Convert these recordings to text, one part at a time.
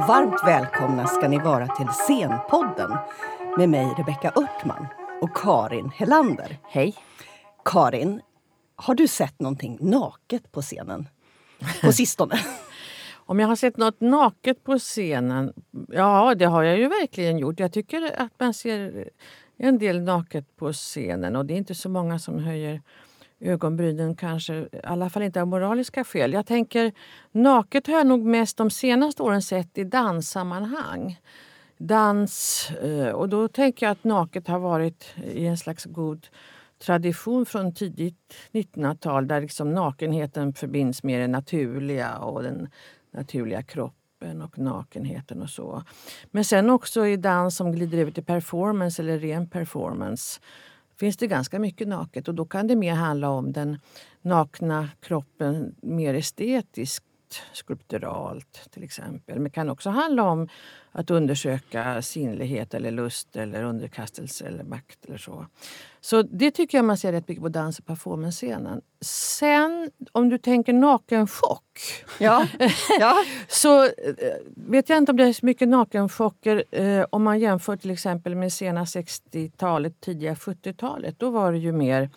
Och varmt välkomna ska ni vara till Scenpodden med mig Rebecka Örtman och Karin Helander. Hej. Karin, har du sett någonting naket på scenen på sistone? Om jag har sett något naket på scenen? Ja, det har jag ju verkligen gjort. Jag tycker att man ser en del naket på scenen och det är inte så många som höjer ögonbrynen kanske, i alla fall inte av moraliska skäl. Jag tänker, naket har jag nog mest de senaste åren sett i danssammanhang. Dans, eh, och då tänker jag att naket har varit i en slags god tradition från tidigt 1900-tal där liksom nakenheten förbinds med det naturliga och den naturliga kroppen och nakenheten och så. Men sen också i dans som glider över till performance eller ren performance finns det ganska mycket naket. Och då kan det mer handla om den nakna kroppen mer estetiskt skulpturalt till exempel. Men det kan också handla om att undersöka sinnlighet eller lust eller underkastelse eller makt eller så. Så det tycker jag man ser rätt mycket på dans och performance-scenen. Sen om du tänker nakenchock. Ja. ja. så eh, vet jag inte om det är så mycket nakenchocker eh, om man jämför till exempel med sena 60-talet, tidiga 70-talet. Då var det ju mer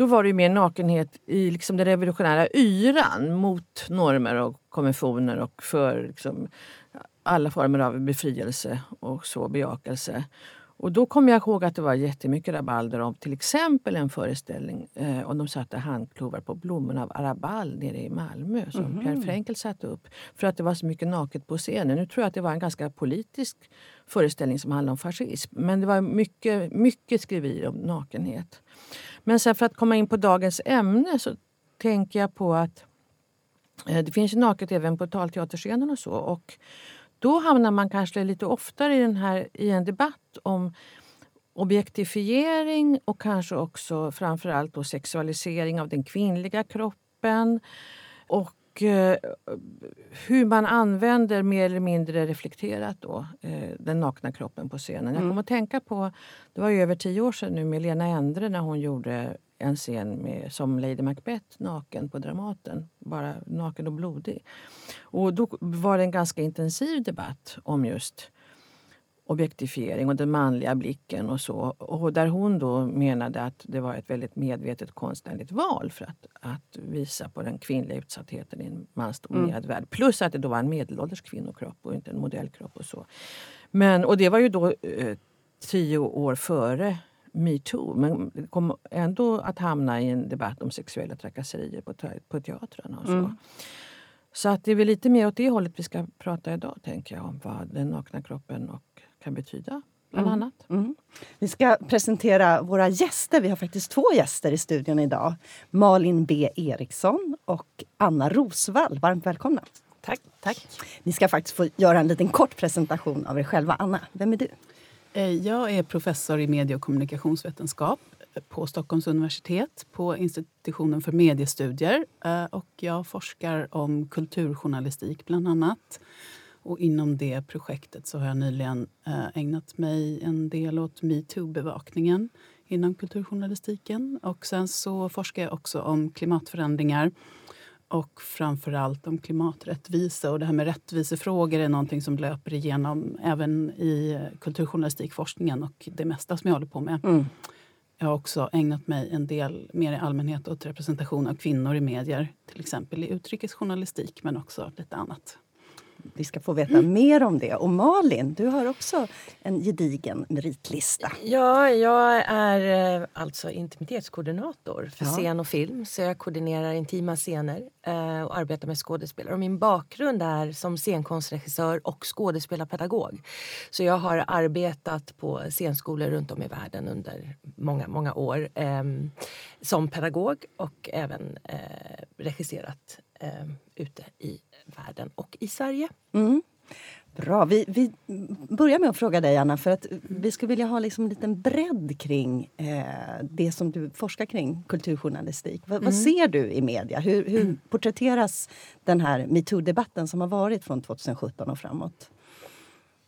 då var det mer nakenhet i liksom den revolutionära yran mot normer och konventioner och för liksom alla former av befrielse och så bejakelse. Och då kommer jag ihåg att det var jättemycket rabalder om till exempel en föreställning eh, om de satte handklovar på blommorna av Arabal nere i Malmö som mm. Pierre Frenkel satte upp. För att det var så mycket naket på scenen. Nu tror jag att det var en ganska politisk föreställning som handlade om fascism. Men det var mycket, mycket skriverier om nakenhet. Men sen för att komma in på dagens ämne så tänker jag på att eh, det finns ju naket även på talteaterscenen och så. Och då hamnar man kanske lite oftare i, den här, i en debatt om objektifiering och kanske också framförallt då sexualisering av den kvinnliga kroppen. Och eh, hur man använder mer eller mindre reflekterat då, eh, den nakna kroppen på scenen. Jag kommer mm. att tänka på, det var över tio år sedan nu med Lena Endre när hon gjorde en scen med, som Lady Macbeth naken på Dramaten. Bara naken och blodig. Och då var det en ganska intensiv debatt om just objektifiering och den manliga blicken och så. Och där hon då menade att det var ett väldigt medvetet konstnärligt val för att, att visa på den kvinnliga utsattheten i en mansdominerad mm. värld. Plus att det då var en medelålders kvinnokropp och inte en modellkropp och så. Men, och det var ju då eh, tio år före metoo. Men det kom ändå att hamna i en debatt om sexuella trakasserier på, på teatrarna. Och så. Mm. så att det är väl lite mer åt det hållet vi ska prata idag, tänker jag. Om vad den nakna kroppen och kan betyda, bland mm. annat. Mm. Vi ska presentera våra gäster. Vi har faktiskt två gäster i studion idag. Malin B Eriksson och Anna Rosvall. Varmt välkomna. Tack. Tack. Ni ska faktiskt få göra en liten kort presentation av er själva. Anna, vem är du? Eh, jag är professor i medie och kommunikationsvetenskap på Stockholms universitet på institutionen för mediestudier. Eh, och jag forskar om kulturjournalistik, bland annat. Och inom det projektet så har jag nyligen eh, ägnat mig en del åt metoo-bevakningen inom kulturjournalistiken. Och sen så forskar jag också om klimatförändringar och framförallt om klimaträttvisa. Och det här med rättvisefrågor är någonting som löper igenom även i kulturjournalistikforskningen och det mesta som jag håller på med. Mm. Jag har också ägnat mig en del mer i allmänhet åt representation av kvinnor i medier. Till exempel i utrikesjournalistik, men också lite annat vi ska få veta mer om det. Och Malin, du har också en gedigen meritlista. Ja, jag är eh, alltså intimitetskoordinator för ja. scen och film. Så jag koordinerar intima scener eh, och arbetar med skådespelare. Och min bakgrund är som scenkonstregissör och skådespelarpedagog. Så jag har arbetat på scenskolor runt om i världen under många, många år eh, som pedagog och även eh, regisserat eh, ute i världen och i Sverige. Mm. Bra. Vi, vi börjar med att fråga dig, Anna, för att vi skulle vilja ha liksom en liten bredd kring eh, det som du forskar kring, kulturjournalistik. V mm. Vad ser du i media? Hur, hur mm. porträtteras den här metoo-debatten som har varit från 2017 och framåt?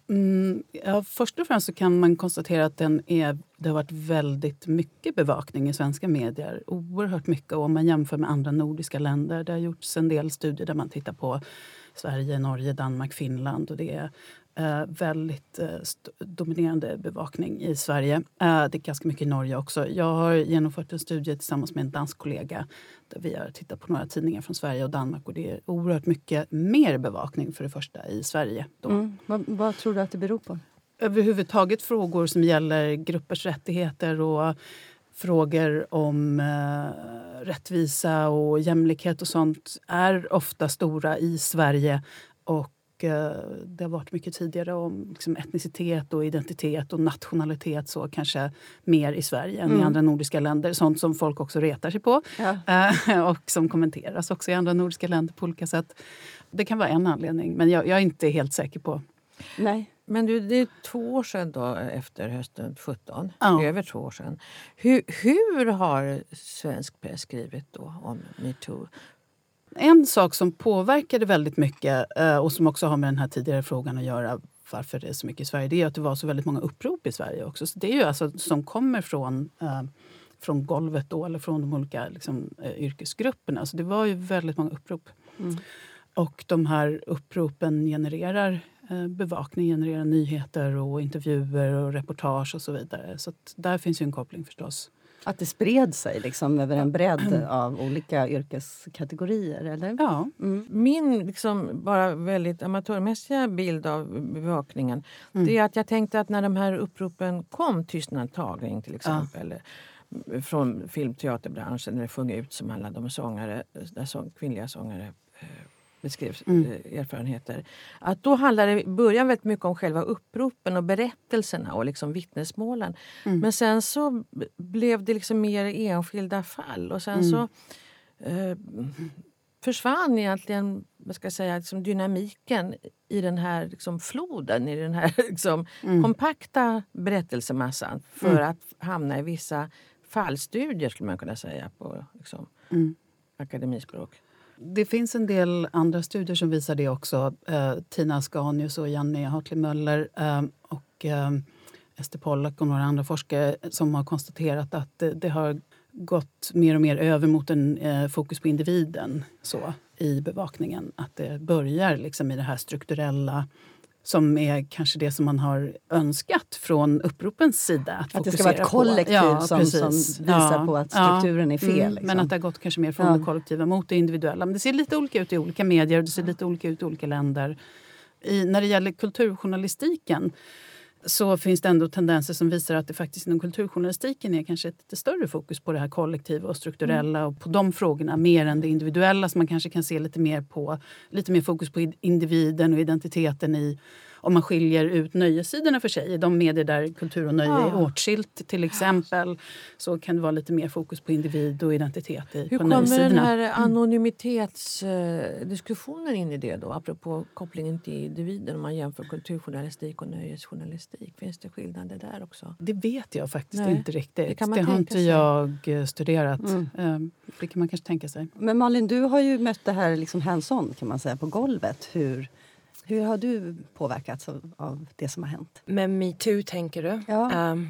Mm, ja, först och främst så kan man konstatera att den är det har varit väldigt mycket bevakning i svenska medier. Oerhört mycket. Och om man jämför med andra nordiska länder. Det har gjorts en del studier där man tittar på Sverige, Norge, Danmark, Finland. Och det är eh, väldigt eh, dominerande bevakning i Sverige. Eh, det är ganska mycket i Norge också. Jag har genomfört en studie tillsammans med en dansk kollega där vi har tittat på några tidningar från Sverige och Danmark. Och det är oerhört mycket mer bevakning för det första i Sverige. Mm. Vad, vad tror du att det beror på? Överhuvudtaget frågor som gäller gruppers rättigheter och frågor om eh, rättvisa och jämlikhet och sånt är ofta stora i Sverige. Och eh, det har varit mycket tidigare om liksom, etnicitet och identitet och nationalitet så kanske mer i Sverige än mm. i andra nordiska länder. Sånt som folk också retar sig på ja. eh, och som kommenteras också i andra nordiska länder på olika sätt. Det kan vara en anledning, men jag, jag är inte helt säker på Nej. Men du, det är två år sedan då, efter hösten 17. Ja. Över två år sedan. Hur, hur har svensk press skrivit då om metoo? En sak som påverkade väldigt mycket eh, och som också har med den här tidigare frågan att göra varför det är så mycket i Sverige, det är att det var så väldigt många upprop i Sverige också. Så det är ju alltså som kommer från, eh, från golvet då, eller från de olika liksom, eh, yrkesgrupperna. Så det var ju väldigt många upprop. Mm. Och de här uppropen genererar bevakning genererar nyheter och intervjuer och reportage och så vidare. Så där finns ju en koppling förstås. Att det spred sig liksom över en bredd av olika yrkeskategorier? Eller? Ja. Mm. Min liksom bara väldigt amatörmässiga bild av bevakningen mm. det är att jag tänkte att när de här uppropen kom, Tystnad tagning till exempel ja. från filmteaterbranschen, där det sjöng ut som handlade om sångare, där sång, kvinnliga sångare eh, beskrev mm. Eh, erfarenheter. Att då handlade det i början väldigt mycket om själva uppropen och berättelserna och liksom vittnesmålen. Mm. Men sen så blev det liksom mer enskilda fall och sen mm. så eh, försvann egentligen vad ska jag säga, liksom dynamiken i den här liksom floden, i den här liksom mm. kompakta berättelsemassan för mm. att hamna i vissa fallstudier skulle man kunna säga på liksom, mm. akademispråk. Det finns en del andra studier som visar det också. Eh, Tina Ascanius, och Janne Hartley Möller eh, och eh, Ester Pollack och några andra forskare som har konstaterat att det, det har gått mer och mer över mot en eh, fokus på individen så, i bevakningen. Att det börjar liksom i det här strukturella som är kanske det som man har önskat från uppropens sida. Att, att det ska vara ett kollektiv ja, som, som, visar ja, på att strukturen ja, är fel. Mm, liksom. Men att det har gått kanske mer från det kollektiva mot det individuella. Men det ser lite olika ut i olika medier och det ser lite olika ut i olika länder. I, när det gäller kulturjournalistiken så finns det ändå tendenser som visar att det faktiskt inom kulturjournalistiken är kanske ett lite större fokus på det här kollektiva och strukturella mm. och på de frågorna mer än det individuella som man kanske kan se lite mer på. Lite mer fokus på individen och identiteten i om man skiljer ut nöjessidorna för sig. I de medier där kultur och nöje ja. är åtskilt till exempel så kan det vara lite mer fokus på individ och identitet i, Hur på nöjessidorna. Hur kommer den här anonymitetsdiskussionen in i det då? Apropå kopplingen till individen om man jämför kulturjournalistik och nöjesjournalistik. Finns det skillnader där också? Det vet jag faktiskt Nej. inte riktigt. Det, det har inte sig. jag eh, studerat. Mm. Ehm, det kan man kanske tänka sig. Men Malin, du har ju mött det här liksom hands-on kan man säga på golvet. Hur hur har du påverkats av, av det som har hänt? Med metoo, tänker du? Ja. Um,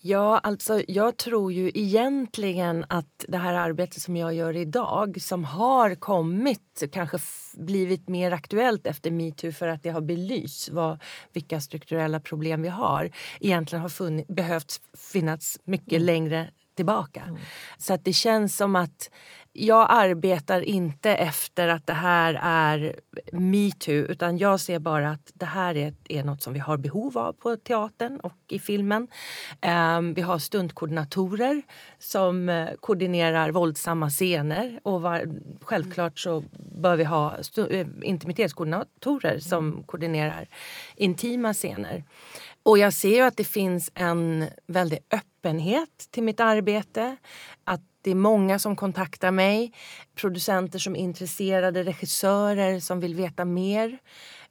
ja, alltså jag tror ju egentligen att det här arbetet som jag gör idag som har kommit, kanske blivit mer aktuellt efter metoo för att det har belysts vad, vilka strukturella problem vi har egentligen har funnit, behövt finnas mycket mm. längre tillbaka. Mm. Så att det känns som att jag arbetar inte efter att det här är metoo utan jag ser bara att det här är, är något som vi har behov av på teatern och i filmen. Um, vi har stuntkoordinatorer som uh, koordinerar våldsamma scener och var, självklart så bör vi ha uh, eh, intimitetskoordinatorer som koordinerar intima scener. Och jag ser ju att det finns en väldig öppenhet till mitt arbete. Att det är många som kontaktar mig. Producenter som är intresserade, regissörer som vill veta mer.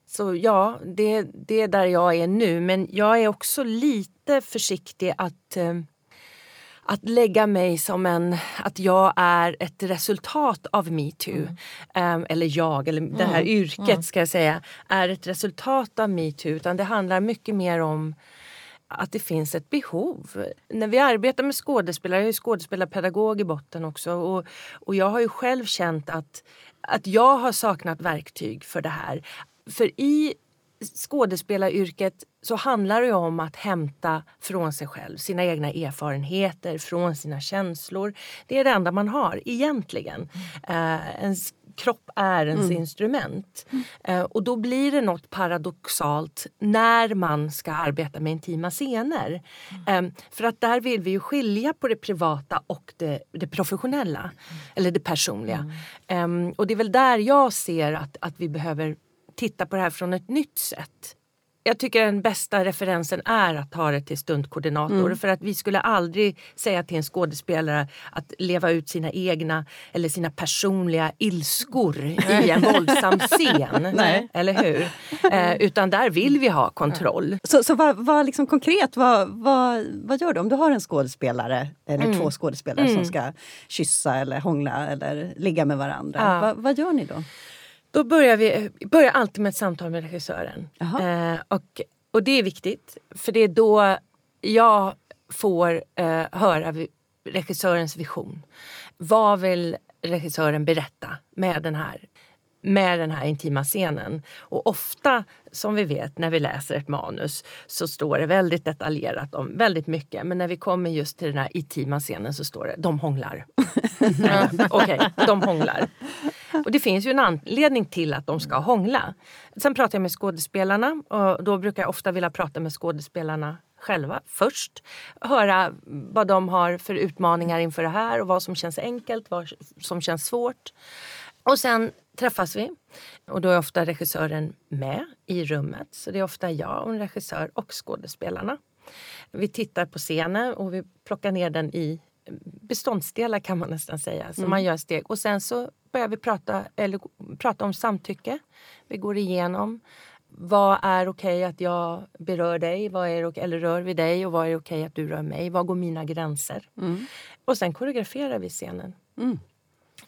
Så ja, det, det är där jag är nu. Men jag är också lite försiktig att eh, att lägga mig som en, att jag är ett resultat av metoo. Mm. Um, eller jag, eller det här mm. yrket mm. ska jag säga, är ett resultat av metoo. Utan det handlar mycket mer om att det finns ett behov. När vi arbetar med skådespelare, jag är skådespelarpedagog i botten också och, och jag har ju själv känt att, att jag har saknat verktyg för det här. För i skådespelaryrket så handlar det om att hämta från sig själv, sina egna erfarenheter, från sina känslor. Det är det enda man har egentligen. Mm. Uh, ens kropp är ens mm. instrument. Uh, och då blir det något paradoxalt när man ska arbeta med intima scener. Mm. Um, för att där vill vi ju skilja på det privata och det, det professionella. Mm. Eller det personliga. Um, och det är väl där jag ser att, att vi behöver titta på det här från ett nytt sätt. Jag tycker den bästa referensen är att ta det till stundkoordinator. Mm. För att vi skulle aldrig säga till en skådespelare att leva ut sina egna eller sina personliga ilskor i en våldsam scen. Nej. Eller hur? Eh, utan där vill vi ha kontroll. Så, så vad, vad liksom konkret, vad, vad, vad gör du om du har en skådespelare eller mm. två skådespelare mm. som ska kyssa eller hångla eller ligga med varandra? Ja. Va, vad gör ni då? Då börjar vi börjar alltid med ett samtal med regissören. Eh, och, och det är viktigt, för det är då jag får eh, höra regissörens vision. Vad vill regissören berätta med den här med den här intima scenen. Och ofta, som vi vet när vi läser ett manus, så står det väldigt detaljerat om väldigt mycket. Men när vi kommer just till den här intima scenen så står det de hånglar. Okej, okay, de hånglar. Och det finns ju en anledning till att de ska hångla. Sen pratar jag med skådespelarna och då brukar jag ofta vilja prata med skådespelarna själva först. Höra vad de har för utmaningar inför det här och vad som känns enkelt, vad som känns svårt. Och sen träffas vi och då är ofta regissören med i rummet. Så det är ofta jag och en regissör och skådespelarna. Vi tittar på scenen och vi plockar ner den i beståndsdelar kan man nästan säga. Så mm. man gör steg. Och sen så börjar vi prata, eller, prata om samtycke. Vi går igenom vad är okej okay att jag berör dig vad är okay, eller rör vid dig och vad är okej okay att du rör mig? Var går mina gränser? Mm. Och sen koreograferar vi scenen. Mm.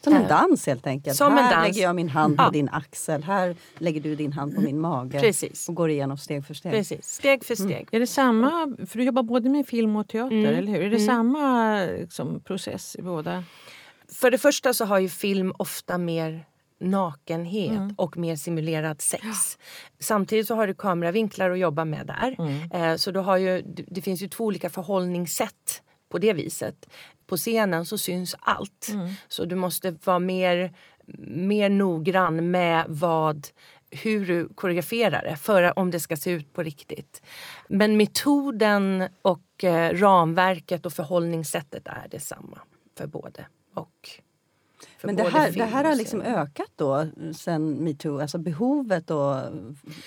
Som en dans helt enkelt. Som här dans. lägger jag min hand på ja. din axel, här lägger du din hand på min mage. Precis. Och går igenom steg för steg. Precis, steg för steg. Mm. Är det samma, för du jobbar både med film och teater, mm. eller hur? Är det mm. samma liksom, process i båda? För det första så har ju film ofta mer nakenhet mm. och mer simulerad sex. Ja. Samtidigt så har du kameravinklar att jobba med där. Mm. Eh, så du har ju, det finns ju två olika förhållningssätt på det viset. På scenen så syns allt. Mm. Så du måste vara mer, mer noggrann med vad hur du koreograferar det för om det ska se ut på riktigt. Men metoden och eh, ramverket och förhållningssättet är detsamma för både och. Men det här, det här har liksom ökat då sen metoo, alltså behovet och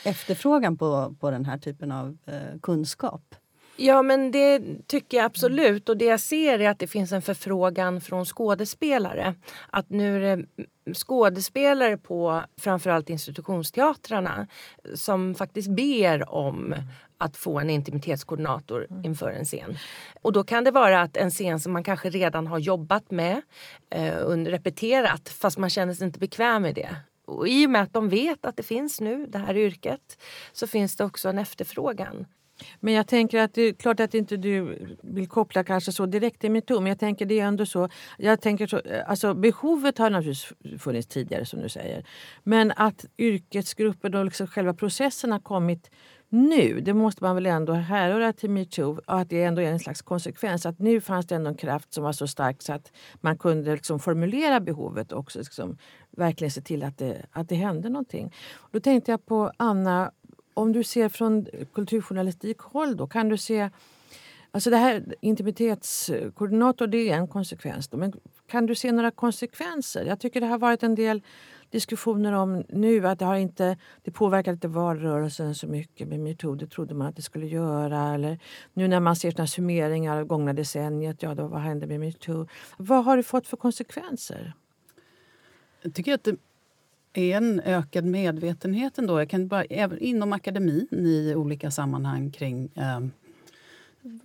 efterfrågan på, på den här typen av eh, kunskap? Ja, men det tycker jag absolut. Och det jag ser är att det finns en förfrågan från skådespelare. Att nu är det skådespelare på framförallt institutionsteatrarna som faktiskt ber om att få en intimitetskoordinator mm. inför en scen. Och då kan det vara att en scen som man kanske redan har jobbat med, eh, repeterat, fast man känner sig inte bekväm med det. Och I och med att de vet att det finns nu, det här yrket, så finns det också en efterfrågan. Men jag tänker att det är klart att inte du vill koppla kanske så direkt till metoo, men jag tänker det är ändå så. Jag tänker så eh, alltså behovet har naturligtvis funnits tidigare som du säger. Men att yrkesgruppen och liksom själva processen har kommit nu, det måste man väl ändå härröra till metoo och att det ändå är en slags konsekvens. Att nu fanns det ändå en kraft som var så stark så att man kunde liksom formulera behovet och också liksom verkligen se till att det, att det hände någonting. Då tänkte jag på Anna om du ser från kulturjournalistikhåll då, kan du se... Alltså det här intimitetskoordinator det är en konsekvens. Då, men kan du se några konsekvenser? Jag tycker det har varit en del diskussioner om nu att det har inte det påverkar inte valrörelsen så mycket med metoo. Det trodde man att det skulle göra. Eller nu när man ser såna summeringar av gångna decenniet, ja då vad hände med metoo? Vad har det fått för konsekvenser? Jag tycker att det är en ökad medvetenhet ändå. Jag kan bara, även inom akademin i olika sammanhang kring eh,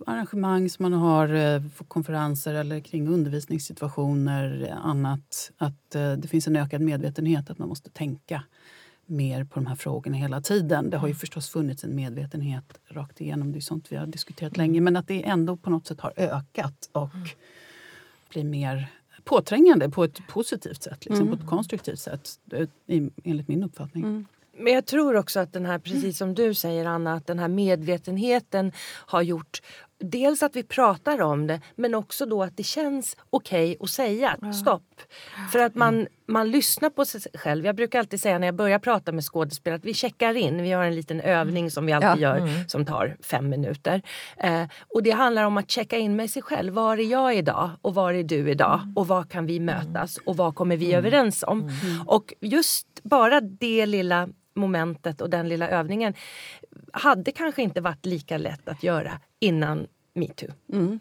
arrangemang som man har, eh, konferenser eller kring undervisningssituationer, annat. Att eh, det finns en ökad medvetenhet att man måste tänka mer på de här frågorna hela tiden. Det har ju förstås funnits en medvetenhet rakt igenom, det är sånt vi har diskuterat länge, men att det ändå på något sätt har ökat och blir mer påträngande på ett positivt sätt, liksom, på ett konstruktivt sätt, enligt min uppfattning. Mm. Men jag tror också att den här, precis som du säger Anna, att den här medvetenheten har gjort dels att vi pratar om det men också då att det känns okej okay att säga ja. stopp. För att man, man lyssnar på sig själv. Jag brukar alltid säga när jag börjar prata med skådespelare att vi checkar in. Vi har en liten övning som vi alltid ja. gör mm. som tar fem minuter. Eh, och det handlar om att checka in med sig själv. Var är jag idag och var är du idag? Mm. Och var kan vi mötas? Och vad kommer vi mm. överens om? Mm. Och just bara det lilla momentet och den lilla övningen hade kanske inte varit lika lätt att göra innan metoo. Mm.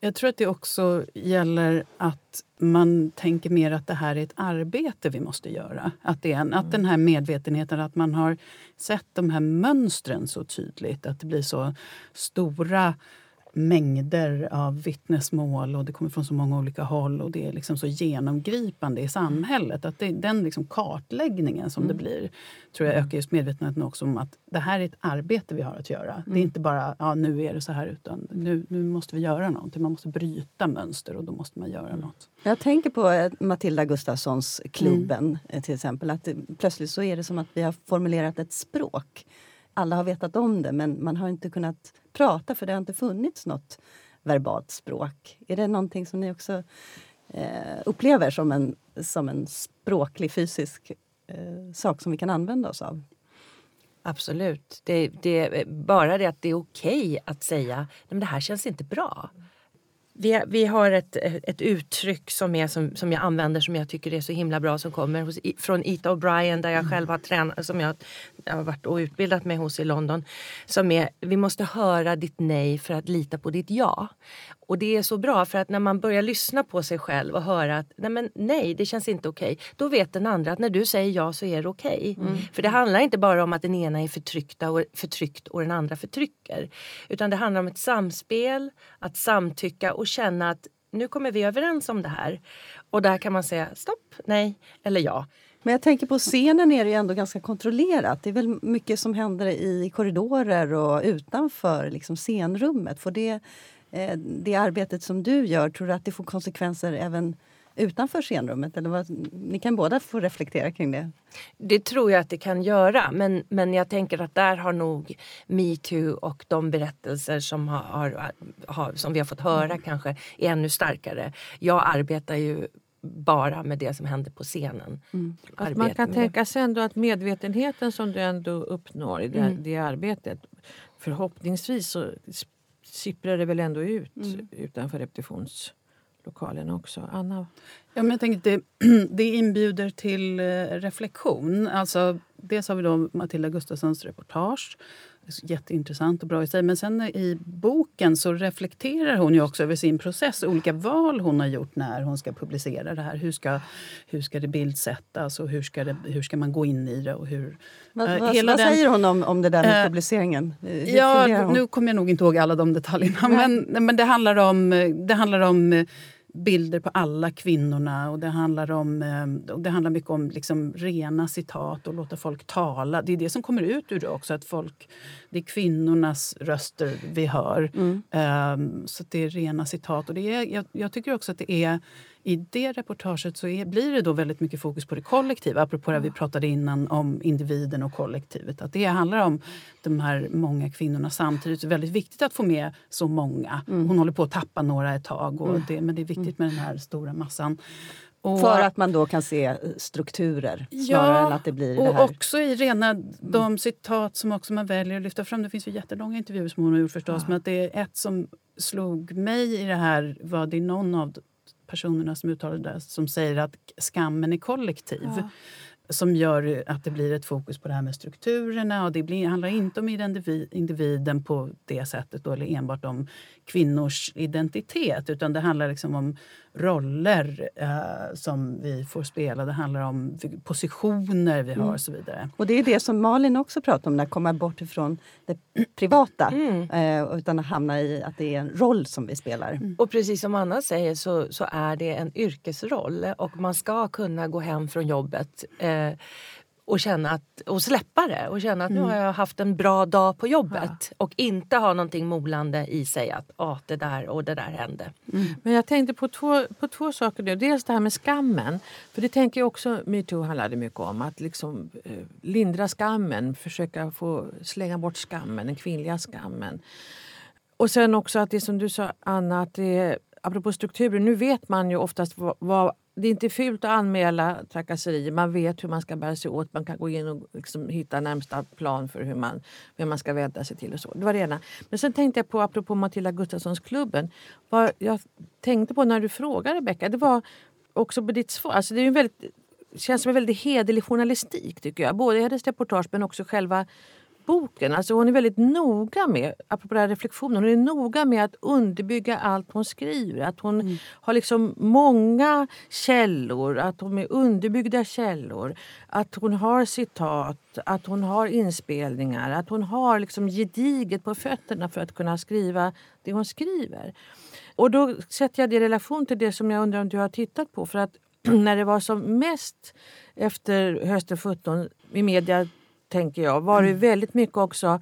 Jag tror att det också gäller att man tänker mer att det här är ett arbete vi måste göra. Att, det är en, att den här medvetenheten, att man har sett de här mönstren så tydligt. Att det blir så stora mängder av vittnesmål och det kommer från så många olika håll och det är liksom så genomgripande i samhället. Att det, den liksom kartläggningen som mm. det blir tror jag ökar just medvetenheten också om att det här är ett arbete vi har att göra. Mm. Det är mm. inte bara ja, nu är det så här utan nu, nu måste vi göra någonting. Man måste bryta mönster och då måste man göra mm. något. Jag tänker på eh, Matilda Gustafssons Klubben mm. Eh, till exempel. Att det, plötsligt så är det som att vi har formulerat ett språk. Alla har vetat om det men man har inte kunnat prata för det har inte funnits något verbalt språk. Är det någonting som ni också eh, upplever som en, som en språklig, fysisk eh, sak som vi kan använda oss av? Absolut. Det, det, bara det att det är okej okay att säga att det här känns inte bra. Vi, vi har ett, ett uttryck som, är, som, som jag använder som jag tycker är så himla bra som kommer hos, från Ita O'Brien där jag själv har tränat, som jag, jag har varit och utbildat mig hos i London. Som är, vi måste höra ditt nej för att lita på ditt ja. Och det är så bra för att när man börjar lyssna på sig själv och höra att nej, men nej det känns inte okej. Okay, då vet den andra att när du säger ja så är det okej. Okay. Mm. För det handlar inte bara om att den ena är förtryckta och, förtryckt och den andra förtrycker. Utan det handlar om ett samspel, att samtycka och känna att nu kommer vi överens om det här. Och där kan man säga stopp, nej eller ja. Men jag tänker på scenen är det ju ändå ganska kontrollerat. Det är väl mycket som händer i korridorer och utanför liksom scenrummet. Får det Eh, det arbetet som du gör, tror du att det får konsekvenser även utanför scenrummet? Eller vad, ni kan båda få reflektera kring det. Det tror jag att det kan göra, men, men jag tänker att där har nog metoo och de berättelser som, har, har, som vi har fått höra mm. kanske är ännu starkare. Jag arbetar ju bara med det som händer på scenen. Mm. Att man kan tänka sig ändå att medvetenheten som du ändå uppnår i det, mm. det arbetet förhoppningsvis så sipprar det väl ändå ut mm. utanför repetitionslokalen också. Anna? Ja, men jag tänkte, det, det inbjuder till eh, reflektion. Alltså, dels har vi då Matilda Gustafssons reportage jätteintressant och bra i sig. Men sen i boken så reflekterar hon ju också över sin process, olika val hon har gjort när hon ska publicera det här. Hur ska, hur ska det bildsättas och hur ska, det, hur ska man gå in i det? Och hur, vad, äh, vad, vad säger hon om, om det där med äh, publiceringen? Hur ja, nu kommer jag nog inte ihåg alla de detaljerna. Men, men det handlar om, det handlar om bilder på alla kvinnorna. Och Det handlar, om, eh, det handlar mycket om liksom rena citat och låta folk tala. Det är det som kommer ut ur det också. Att folk, det är kvinnornas röster vi hör. Mm. Um, så det är rena citat. Och det är, jag, jag tycker också att det är i det reportaget så är, blir det då väldigt mycket fokus på det kollektiva. Apropå det vi pratade innan om individen och kollektivet. Att det handlar om de här många kvinnorna samtidigt. Det är väldigt viktigt att få med så många. Mm. Hon håller på att tappa några ett tag. Och mm. det, men det är viktigt med den här stora massan. Och, För att man då kan se strukturer snarare ja, än att det blir och det här. också i rena de citat som också man väljer att lyfta fram. Det finns ju jättelånga intervjuer som hon har gjort förstås. Ja. Men att det är ett som slog mig i det här var det någon av personerna som uttalade det som säger att skammen är kollektiv. Ja. Som gör att det blir ett fokus på det här med strukturerna. och Det blir, handlar inte om individen på det sättet, då, eller enbart om kvinnors identitet. Utan det handlar liksom om roller eh, som vi får spela. Det handlar om positioner vi har mm. och så vidare. Och det är det som Malin också pratar om, att komma bort ifrån det privata mm. eh, utan att hamna i att det är en roll som vi spelar. Mm. Och precis som Anna säger så, så, är det en yrkesroll och man ska kunna gå hem från jobbet eh, och, känna att, och släppa det och känna att mm. nu har jag haft en bra dag på jobbet. Ja. Och inte ha någonting molande i sig att ah, det där och det där hände. Mm. Men jag tänkte på två, på två saker. Nu. Dels det här med skammen. För det tänker jag också metoo handlade mycket om. Att liksom eh, lindra skammen, försöka få slänga bort skammen, den kvinnliga skammen. Och sen också att det som du sa Anna, att det apropå strukturer, nu vet man ju oftast vad, vad det är inte fult att anmäla trakasserier. Man vet hur man ska bära sig åt. Man kan gå in och liksom hitta närmsta plan för hur man, vem man ska vända sig till. och så. Det var det ena. Men sen tänkte jag på, apropå Matilda Gustafssons klubben. Vad jag tänkte på när du frågade Rebecka, det var också på ditt svar. Alltså det är en väldigt, känns som en väldigt hederlig journalistik tycker jag. Både i hennes reportage men också själva boken. Alltså hon är väldigt noga med, apropå den reflektionen, hon är noga med att underbygga allt hon skriver. Att hon mm. har liksom många källor, att hon är underbyggda källor. Att hon har citat, att hon har inspelningar, att hon har liksom gediget på fötterna för att kunna skriva det hon skriver. Och då sätter jag det i relation till det som jag undrar om du har tittat på. För att när det var som mest efter hösten 17 i media tänker jag, var det mm. väldigt mycket också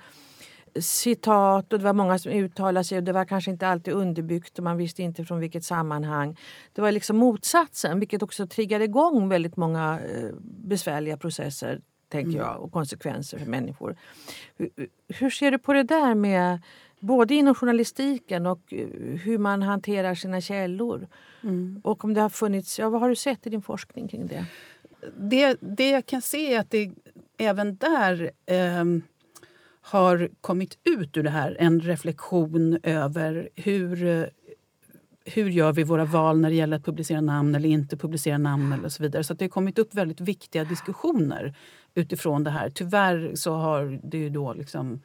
citat och det var många som uttalade sig och det var kanske inte alltid underbyggt och man visste inte från vilket sammanhang. Det var liksom motsatsen vilket också triggade igång väldigt många eh, besvärliga processer tänker mm. jag och konsekvenser för människor. Hur, ser du på det där med både inom journalistiken och eh, hur man hanterar sina källor? Mm. Och om det har funnits, ja, vad har du sett i din forskning kring det? Det, det jag kan se är att det även där eh, har kommit ut ur det här en reflektion över hur eh, hur gör vi våra val när det gäller att publicera namn eller inte publicera namn eller så vidare. Så det har kommit upp väldigt viktiga diskussioner utifrån det här. Tyvärr så har det ju då liksom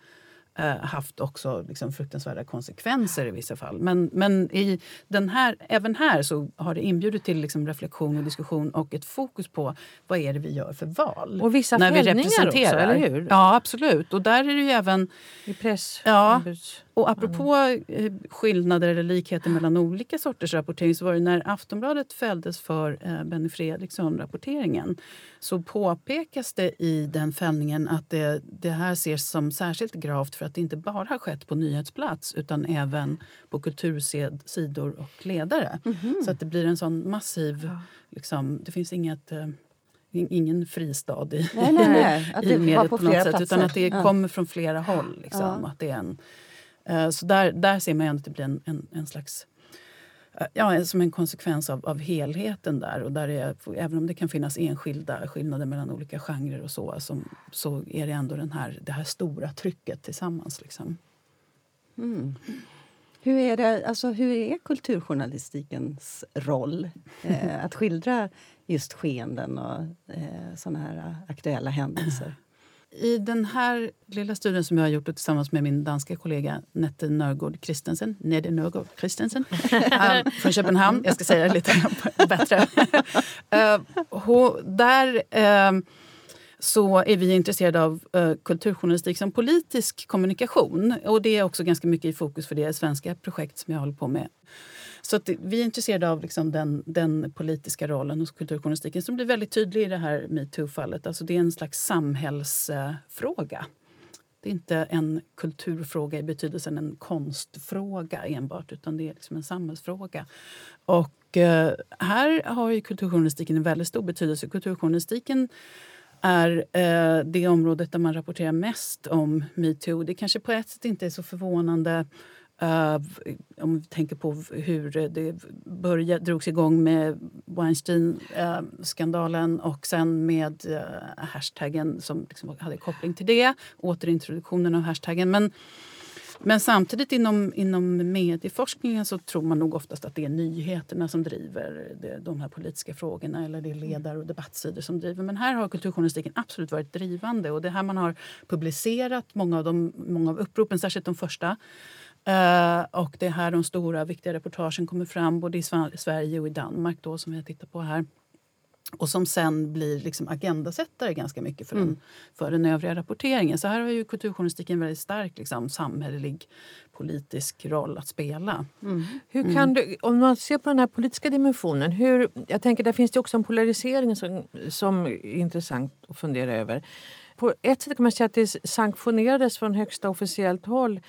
haft också liksom fruktansvärda konsekvenser i vissa fall. Men, men i den här, även här så har det inbjudit till liksom reflektion och diskussion och ett fokus på vad är det vi gör för val. Och vissa när vi representerar. också, eller hur? Ja, absolut. Och där är det ju även... I press. Ja, och apropå mm. skillnader eller likheter mellan olika sorters rapportering så var det när Aftonbladet fälldes för eh, Benny Fredriksson-rapporteringen så påpekas det i den fällningen att det, det här ses som särskilt gravt för att det inte bara har skett på nyhetsplats utan även på kultursidor och ledare. Mm -hmm. Så att det blir en sån massiv... Ja. Liksom, det finns inget... Eh, ingen fristad i, nej, nej, nej. i mediet på, på något sätt. Platser. Utan att det ja. kommer från flera håll. Liksom, ja. att det är en, Eh, så där, där ser man att det blir en, en, en slags eh, ja, som en konsekvens av, av helheten där. Och där är, även om det kan finnas enskilda skillnader mellan olika genrer och så, som, så är det ändå den här, det här stora trycket tillsammans. Liksom. Mm. Hur, är det, alltså, hur är kulturjournalistikens roll? Eh, att skildra just skeenden och eh, såna här aktuella händelser? I den här lilla studien som jag har gjort tillsammans med min danska kollega Nette Nörgård Christensen, Nede Nörgård Christensen um, från Köpenhamn. Jag ska säga det lite bättre. uh, där uh, så är vi intresserade av uh, kulturjournalistik som politisk kommunikation. Och Det är också ganska mycket i fokus för det svenska projekt som jag håller på med. Så att vi är intresserade av liksom den, den politiska rollen hos kulturjournalistiken som blir väldigt tydlig i det här metoo-fallet. Alltså det är en slags samhällsfråga. Det är inte en kulturfråga i betydelsen en konstfråga enbart utan det är liksom en samhällsfråga. Och eh, här har ju kulturjournalistiken en väldigt stor betydelse. Kulturjournalistiken är eh, det området där man rapporterar mest om metoo. Det kanske på ett sätt inte är så förvånande Uh, om vi tänker på hur det började, drogs igång med Weinstein-skandalen uh, och sen med uh, hashtaggen som liksom hade koppling till det. Återintroduktionen av hashtaggen. Men, men samtidigt inom, inom medieforskningen så tror man nog oftast att det är nyheterna som driver det, de här politiska frågorna eller det är ledar och debattsidor som driver. Men här har kulturjournalistiken absolut varit drivande och det här man har publicerat många av, de, många av uppropen, särskilt de första Uh, och det är här de stora viktiga reportagen kommer fram, både i Sverige och i Danmark då, som vi har tittat på här. och som sen blir liksom agendasättare ganska mycket för, mm. den, för den övriga rapporteringen. Så här har ju kulturjournalistiken en väldigt stark liksom, samhällelig politisk roll att spela. Mm. Hur kan mm. du, om man ser på den här politiska dimensionen, hur, jag tänker där finns det också en polarisering som, som är intressant att fundera över. På ett sätt kan man säga att det sanktionerades från högsta officiellt håll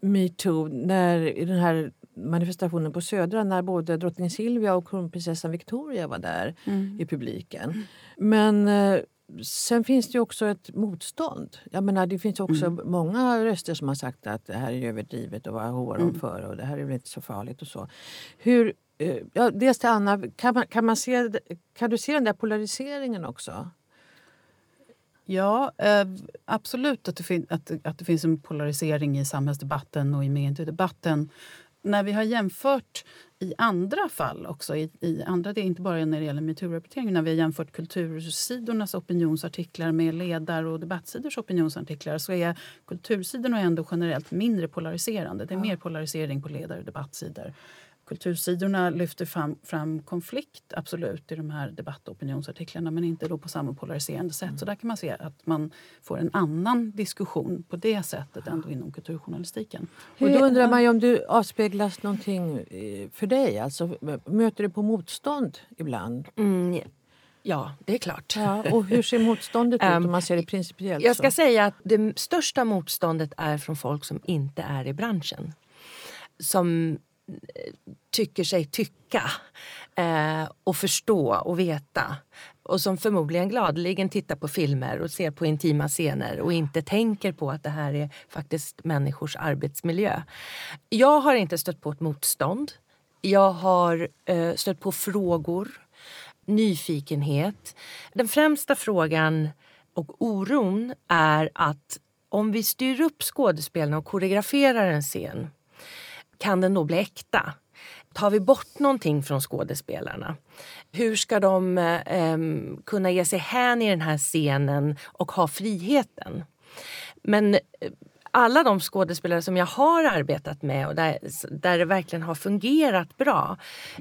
metoo när i den här manifestationen på Södra när både drottning Silvia och kronprinsessan Victoria var där mm. i publiken. Men eh, sen finns det också ett motstånd. Jag menar, det finns också mm. många röster som har sagt att det här är överdrivet och vad hår mm. för och det här är väl inte så farligt och så. Hur, eh, ja, dels till Anna, kan, man, kan, man se, kan du se den där polariseringen också? Ja, eh, absolut att det, att, att det finns en polarisering i samhällsdebatten och i mediedebatten när vi har jämfört i andra fall också, i, i andra, det är inte bara när det gäller metoo-rapporteringen, när vi har jämfört kultursidornas opinionsartiklar med ledar och debattsidors opinionsartiklar så är kultursidorna ändå generellt mindre polariserande. Det är ja. mer polarisering på ledar och debattsidor kultursidorna lyfter fram, fram, konflikt absolut i de här debatt och opinionsartiklarna men inte då på samma polariserande sätt. Mm. Så där kan man se att man får en annan diskussion på det sättet ja. ändå inom kulturjournalistiken. Och då undrar man ju om du avspeglas någonting för dig. Alltså, möter du på motstånd ibland? Mm, Ja, det är klart. Ja, och hur ser motståndet ut om man ser det principiellt? Jag ska så? säga att det största motståndet är från folk som inte är i branschen. Som tycker sig tycka eh, och förstå och veta och som förmodligen gladeligen tittar på filmer och ser på intima scener och inte tänker på att det här är faktiskt människors arbetsmiljö. Jag har inte stött på ett motstånd. Jag har eh, stött på frågor, nyfikenhet. Den främsta frågan och oron är att om vi styr upp skådespelarna och koreograferar en scen kan den då bli äkta? Tar vi bort någonting från skådespelarna? Hur ska de eh, kunna ge sig hän i den här scenen och ha friheten? Men eh, alla de skådespelare som jag har arbetat med och där, där det verkligen har fungerat bra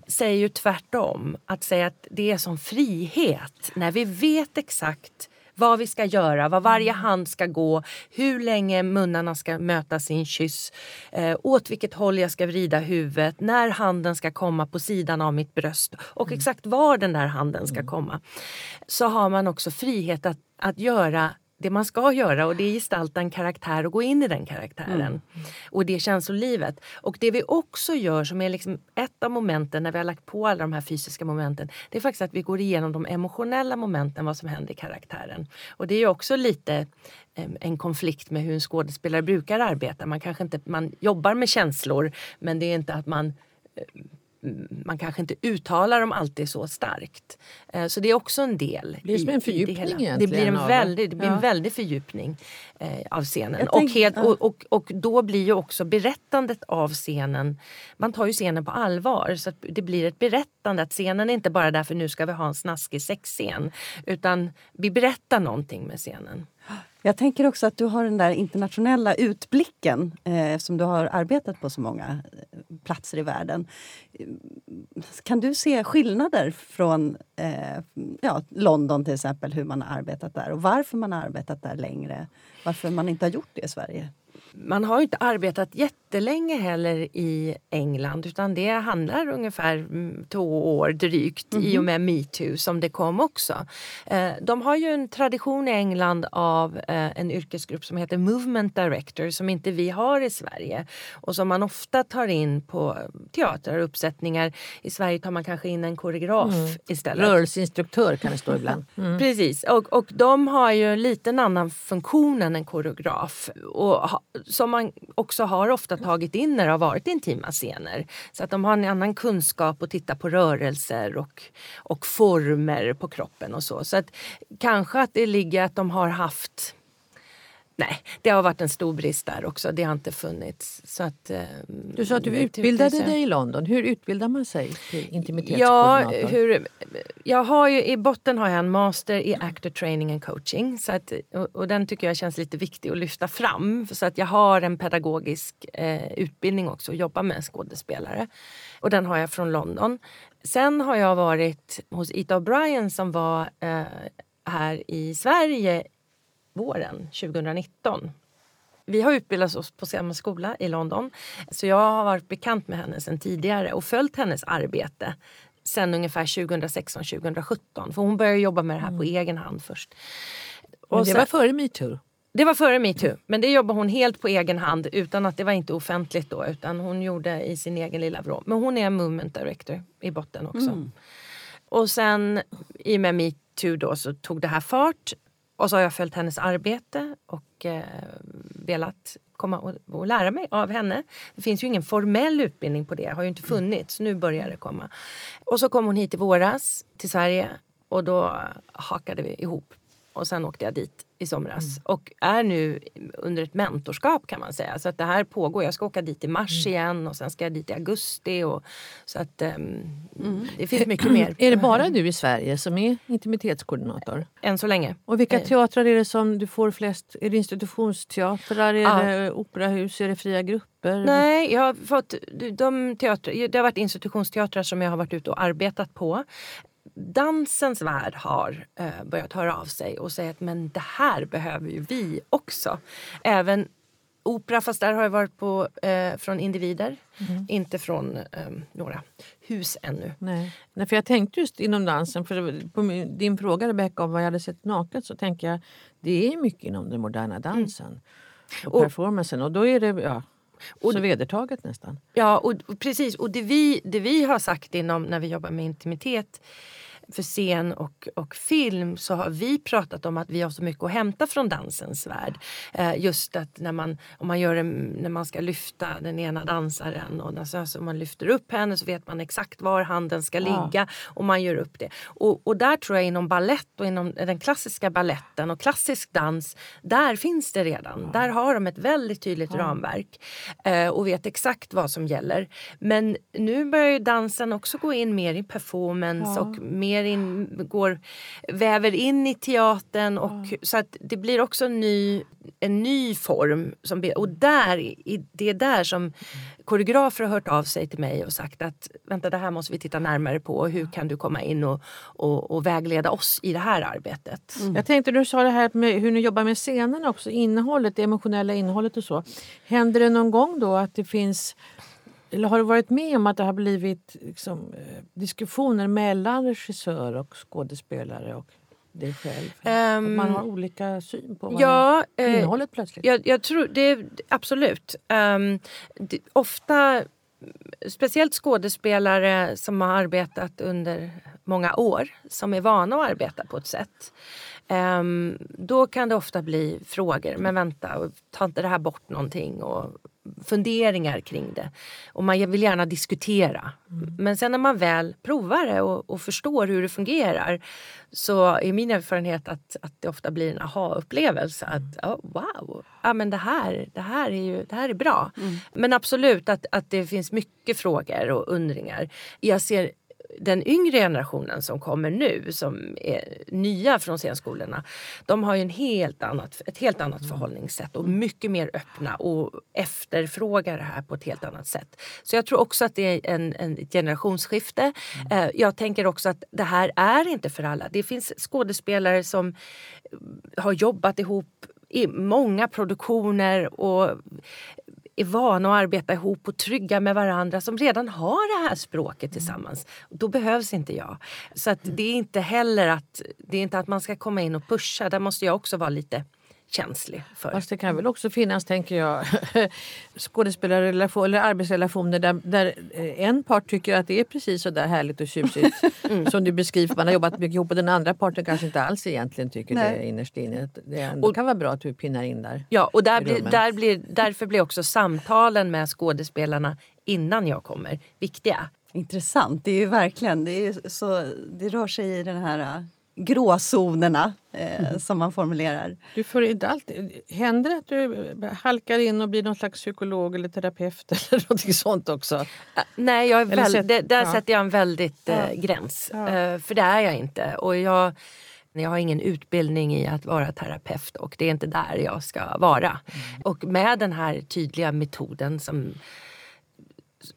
säger ju tvärtom. Att säga att det är som frihet när vi vet exakt vad vi ska göra, vad varje mm. hand ska gå, hur länge munnarna ska möta sin kyss, eh, åt vilket håll jag ska vrida huvudet, när handen ska komma på sidan av mitt bröst och mm. exakt var den där handen ska mm. komma. Så har man också frihet att, att göra det man ska göra och det är gestalta en karaktär och gå in i den karaktären. Mm. Och det känslolivet. Och det vi också gör som är liksom ett av momenten när vi har lagt på alla de här fysiska momenten. Det är faktiskt att vi går igenom de emotionella momenten, vad som händer i karaktären. Och det är också lite en konflikt med hur en skådespelare brukar arbeta. Man kanske inte man jobbar med känslor men det är inte att man man kanske inte uttalar dem alltid så starkt. Eh, så det är också en del. Det är som en fördjupning det, det blir en väldig, det blir ja. en väldig fördjupning eh, av scenen. och, helt, och, och, och, då blir ju också berättandet av scenen, man tar ju scenen på allvar så det blir ett berättande. Att scenen är inte bara där för nu ska vi ha en snaskig sexscen utan vi berättar någonting med scenen. Jag tänker också att du har den där internationella utblicken eh, eftersom du har arbetat på så många eh, platser i världen. Kan du se skillnader från eh, ja, London till exempel, hur man har arbetat där och varför man har arbetat där längre? Varför man inte har gjort det i Sverige? Man har inte arbetat jättelänge heller i England utan det handlar ungefär mm, två år drygt mm i mhm. och med metoo som det kom också. Eh, de har ju en tradition i England av eh, en yrkesgrupp som heter Movement Director som inte vi har i Sverige och som man ofta tar in på teatrar och uppsättningar. I Sverige tar man kanske in en koreograf mm. istället. Rörelseinstruktör kan det stå ibland. Mm. Precis, och, och de har ju lite en annan funktion än en koreograf. Och som man också har ofta tagit in när det har varit intima scener. Så att de har en annan kunskap att titta på rörelser och, och former på kroppen och så. Så att kanske att det ligger att de har haft Nej, det har varit en stor brist där också. Det har inte funnits. Så att, eh, du sa att du utbildade dig i London. Hur utbildar man sig till intimitetskoordinator? Ja, hur, jag har ju, I botten har jag en master i actor training and coaching. Så att, och, och den tycker jag känns lite viktig att lyfta fram. Så att jag har en pedagogisk eh, utbildning också och jobbar med skådespelare. Och den har jag från London. Sen har jag varit hos Ita O'Brien som var eh, här i Sverige våren 2019. Vi har utbildat oss på samma skola i London så jag har varit bekant med henne sedan tidigare och följt hennes arbete sen ungefär 2016-2017. För hon började jobba med det här på egen hand först. Men Och det sen- var före metoo. det var före metoo, men det jobbade hon helt på egen hand utan att det var inte offentligt då utan hon gjorde i sin egen lilla vrå. Men hon är movement director i botten också. Och sen i och med metoo då så tog det här fart och så har jag följt hennes arbete och eh, velat komma och, och lära mig av henne. Det finns ju ingen formell utbildning på det, har ju inte funnits. Nu börjar det komma. Och så kom hon hit i våras till Sverige och då hakade vi ihop. Och sen åkte jag dit i somras och är nu under ett mentorskap kan man säga. Så att det här pågår. Jag ska åka dit i mars igen och sen ska jag dit i augusti. Och, så att ehm, det finns mycket mer Är det bara du i Sverige som är intimitetskoordinator? än så länge. Och vilka teatrar är det som du får flest? Är det institutionsteatrar? Är Ja. det operahus? Är det fria grupper? Nej, jag har fått de teater, det har varit institutionsteatrar som jag har varit ute och arbetat på. Dansens värld har eh, börjat höra av sig och säga att men det här behöver ju vi också. Även opera, fast där har jag varit på eh, från individer, inte från eh, några hus ännu. Nej. Nej, för jag tänkte just inom dansen, för på min, din fråga Rebecka om vad jag hade sett naket så tänker jag det är mycket inom den moderna dansen och, Och- performancen och då är det ja, Och- så vedertaget nästan. Ja, och, och precis. Och det vi, det vi har sagt inom när vi jobbar med intimitet för scen och, och film så har vi pratat om att vi har så mycket att hämta från dansens värld. Eh, just att när man, om man gör en, när man ska lyfta den ena dansaren och när så, så man lyfter upp henne så vet man exakt var handen ska ligga och man gör upp det. Och, och där tror jag inom ballett och inom den klassiska balletten och klassisk dans, där finns det redan. Där har de ett väldigt tydligt ramverk eh, och vet exakt vad som gäller. Men nu börjar ju dansen också gå in mer i performance och mer in, går, väver in i teatern. Och, Så att det blir också en ny, en ny form. Som, och där, i, det är där som koreografer har hört av sig till mig och sagt att vänta det här måste vi titta närmare på. Hur kan du komma in och, och, och vägleda oss i det här arbetet? Jag tänkte du sa det här med hur ni jobbar med scenerna också, innehållet, det emotionella innehållet och så. Händer det någon gång då att det finns eller har du varit med om att det har blivit liksom, eh, diskussioner mellan regissör och skådespelare och dig själv? Att man har olika syn på vad Ja, eh, innehållet plötsligt? Jag, jag tror det, absolut. Um, det, ofta, speciellt skådespelare som har arbetat under många år, som är vana att arbeta på ett sätt. ehm, då kan det ofta bli frågor, men vänta, ta inte det här bort någonting? Och funderingar kring det. Och man vill gärna diskutera. Men sen när man väl provar det och, och förstår hur det fungerar så är min erfarenhet att, att det ofta blir en aha-upplevelse. Att oh, wow, ja, men det, här, det, här är ju, det här är bra. Men absolut att, att det finns mycket frågor och undringar. Jag ser den yngre generationen som kommer nu, som är nya från scenskolorna, de har ju en helt annat, ett helt annat förhållningssätt och mycket mer öppna och efterfrågar det här på ett helt annat sätt. Så jag tror också att det är en, en generationsskifte. Eh, jag tänker också att det här är inte för alla. Det finns skådespelare som har jobbat ihop i många produktioner och är vana att arbeta ihop och trygga med varandra som redan har det här språket tillsammans. Då behövs inte jag. Så att det är inte heller att, det är inte att man ska komma in och pusha. Där måste jag också vara lite känslig för. Fast det kan väl också finnas, tänker jag, skådespelarrelation, eller arbetsrelationer där, där eh, en part tycker att det är precis så där härligt och tjusigt som du beskriver. Man har jobbat mycket ihop och den andra parten kanske inte alls egentligen tycker Nej. det innerst inne. Det Och- kan vara bra att du pinnar in där. Ja, och där blir, där blir, därför blir också samtalen med skådespelarna innan jag kommer viktiga. Intressant. Det är ju verkligen, det, är så, det rör sig i den här gråzonerna eh, som man formulerar. Du får inte alltid, händer det att du halkar in och blir någon slags psykolog eller terapeut eller något sånt också? Äh, Nej, jag är väl, sätt- det, där ja. sätter jag en väldigt eh, gräns. Ja. Eh, för det är jag inte. Och jag, jag har ingen utbildning i att vara terapeut och det är inte där jag ska vara. Mm. Och med den här tydliga metoden som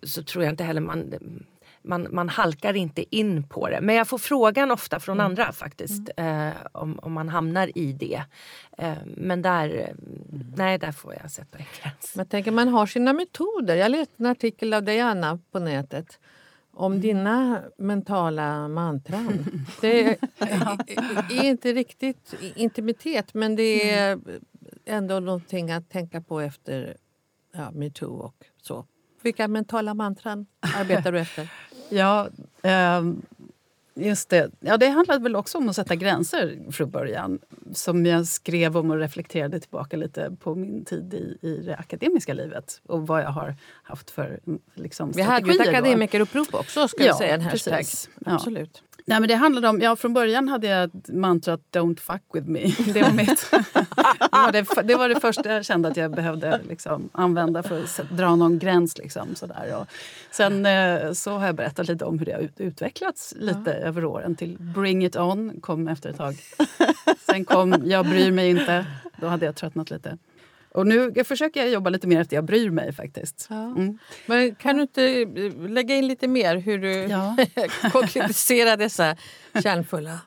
så tror jag inte heller man... man, man halkar inte in på det. Men jag får frågan ofta från mm. andra faktiskt mm. eh, om, om man hamnar i det. Eh, men där, mm. nej, där får jag sätta en gräns. Men tänker man har sina metoder. Jag läste en artikel av dig Anna på nätet om mm. dina mentala mantran. Det är, är, inte riktigt intimitet men det är ändå någonting att tänka på efter ja, metoo och så. Vilka mentala mantran arbetar du efter? ja, um, just det. Ja, det handlade väl också om att sätta gränser från början. Som jag skrev om och reflekterade tillbaka lite på min tid i, i det akademiska livet. Och vad jag har haft för liksom, Vi hade ju ett akademikerupprop också, ska ja, säga. En hashtag. Precis. Absolut. Nej, men det handlade om, ja, från början hade jag mantrat “Don't fuck with me”. Det var, mitt, var det, det, var det första jag kände att jag behövde liksom, använda för att dra någon gräns. Liksom, sådär. Och sen eh, så har jag berättat lite om hur det har utvecklats lite ja. över åren. Till “Bring it on” kom efter ett tag. Sen kom “Jag bryr mig inte”. Då hade jag tröttnat lite. Och nu jag försöker jag jobba lite mer efter jag bryr mig faktiskt. Ja. Mm. Men kan du inte eh, lägga in lite mer hur du ja. konkretiserar dessa kärnfulla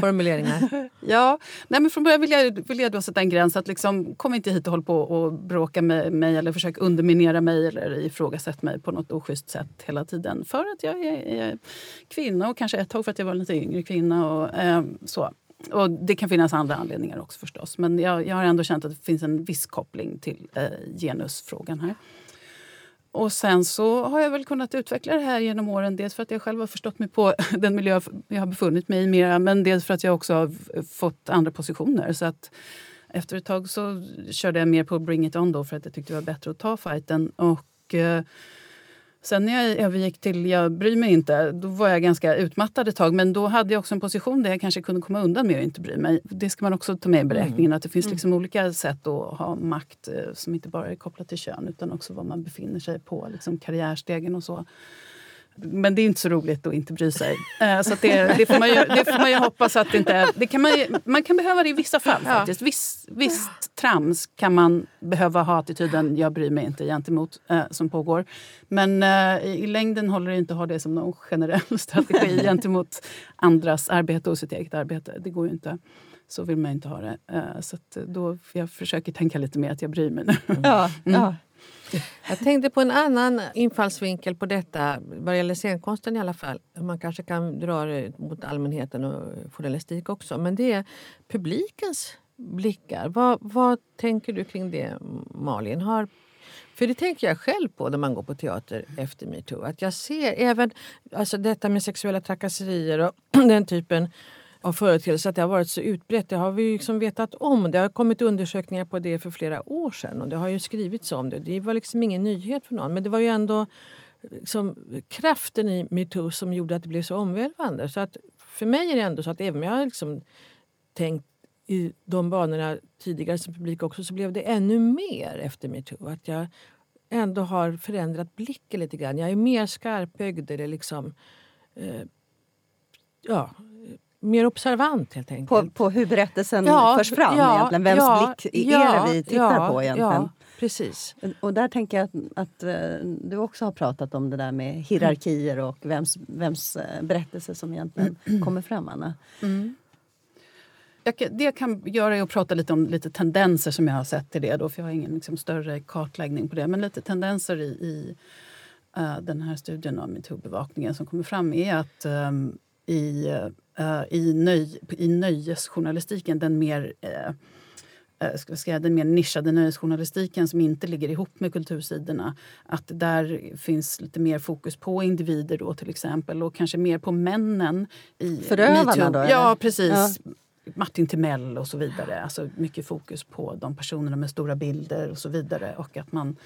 formuleringar? ja, nej men från början vill jag, vill jag då sätta en gräns. att liksom, Kom inte hit och håll på och bråka med mig eller försök underminera mig eller ifrågasätta mig på något oschysst sätt hela tiden. För att jag är, är kvinna och kanske ett tag för att jag var en lite yngre kvinna. Och, eh, så. Och det kan finnas andra anledningar också förstås. Men jag, jag har ändå känt att det finns en viss koppling till eh, genusfrågan här. Och sen så har jag väl kunnat utveckla det här genom åren. Dels för att jag själv har förstått mig på den miljö jag har befunnit mig i mera. Men dels för att jag också har fått andra positioner. Så att efter ett tag så körde jag mer på Bring It On då för att jag tyckte det var bättre att ta fighten. Och, eh, Sen när jag övergick till jag bryr mig inte, då var jag ganska utmattad ett tag. Men då hade jag också en position där jag kanske kunde komma undan med att inte bry mig. Det ska man också ta med i beräkningen. Mm. Att det finns liksom mm. olika sätt att ha makt eh, som inte bara är kopplat till kön utan också var man befinner sig på liksom karriärstegen och så. Men det är inte så roligt att inte bry sig. Eh, så det, det, får man ju, det får man ju hoppas att det inte är... Det kan man, man kan behöva det i vissa fall. faktiskt. Viss, visst trams kan man behöva ha attityden jag bryr mig inte gentemot eh, som pågår. Men eh, i längden håller det inte att ha det som någon generell strategi gentemot andras arbete och sitt eget arbete. Det går ju inte. Så vill man inte ha det. Eh, så då jag försöker tänka lite mer att jag bryr mig nu. Ja, mm. ja. Jag tänkte på en annan infallsvinkel på detta, vad gäller scenkonsten i alla fall. Man kanske kan dra det mot allmänheten och journalistik också. Men det är publikens blickar. Vad, vad tänker du kring det, Malin? Har, för det tänker jag själv på när man går på teater efter metoo. Att jag ser även alltså detta med sexuella trakasserier och den typen av företeelser att det har varit så utbrett. Det har vi liksom vetat om. Det har kommit undersökningar på det för flera år sedan och det har ju skrivits om det. Det var liksom ingen nyhet för någon men det var ju ändå liksom kraften i metoo som gjorde att det blev så omvälvande. Så att för mig är det ändå så att även om jag har liksom tänkt i de banorna tidigare som publik också så blev det ännu mer efter metoo. Att jag ändå har förändrat blicken lite grann. Jag är mer skarpögd eller liksom eh, ja, mer observant helt enkelt. På, på hur berättelsen ja, förs fram ja, egentligen? Vems ja, blick är det vi tittar på egentligen? precis. Och där tänker jag att, att, eh, du också har pratat om det där med hierarkier och vems, vems eh, berättelse som egentligen kommer fram, Anna. Mm. Jag, det jag kan göra är att prata lite om lite tendenser som jag har sett i det. Då, för Jag har ingen liksom, större kartläggning på det. Men lite tendenser i, i uh, den här studien om metoo-bevakningen som kommer fram är att um, i uh, i, nöj, i nöjesjournalistiken, den mer uh, ska säga, den mer nischade nöjesjournalistiken som inte ligger ihop med kultursidorna. Att där finns lite mer fokus på individer då till exempel och kanske mer på männen. i Förövarna då? Ja, precis. Ja. Martin Timell och så vidare. Alltså mycket fokus på de personerna med stora bilder och så vidare. Och att man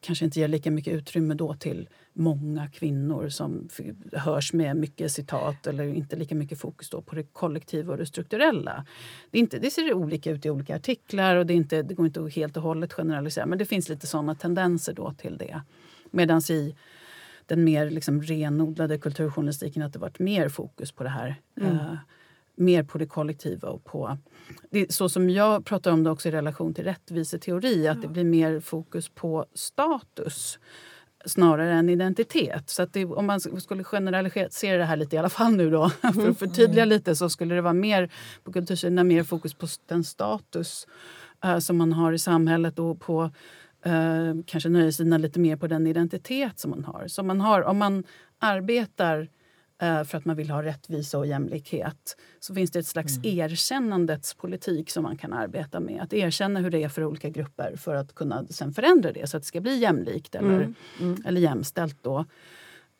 kanske inte ger lika mycket utrymme då till många kvinnor som hörs med mycket citat eller inte lika mycket fokus då på det kollektiva och det strukturella. Det, inte, det ser olika ut i olika artiklar och det, inte, det går inte att helt och hållet generalisera men det finns lite såna tendenser då till det. Medan i den mer liksom renodlade kulturjournalistiken att det varit mer fokus på det här. Mm. Mer på det kollektiva och på... Det så som jag pratar om det också i relation till rättviseteori, att det blir mer fokus på status snarare än identitet. Så att det, om man skulle generalisera det här lite i alla fall nu då, för att mm. förtydliga lite så skulle det vara mer på kultursidorna mer fokus på den status uh, som man har i samhället och på uh, kanske nöjessidorna lite mer på den identitet som man har. Så man har om man arbetar för att man vill ha rättvisa och jämlikhet så finns det ett slags mm. erkännandets politik som man kan arbeta med. Att erkänna hur det är för olika grupper för att kunna sen förändra det så att det ska bli jämlikt eller, mm. Mm. eller jämställt. Då.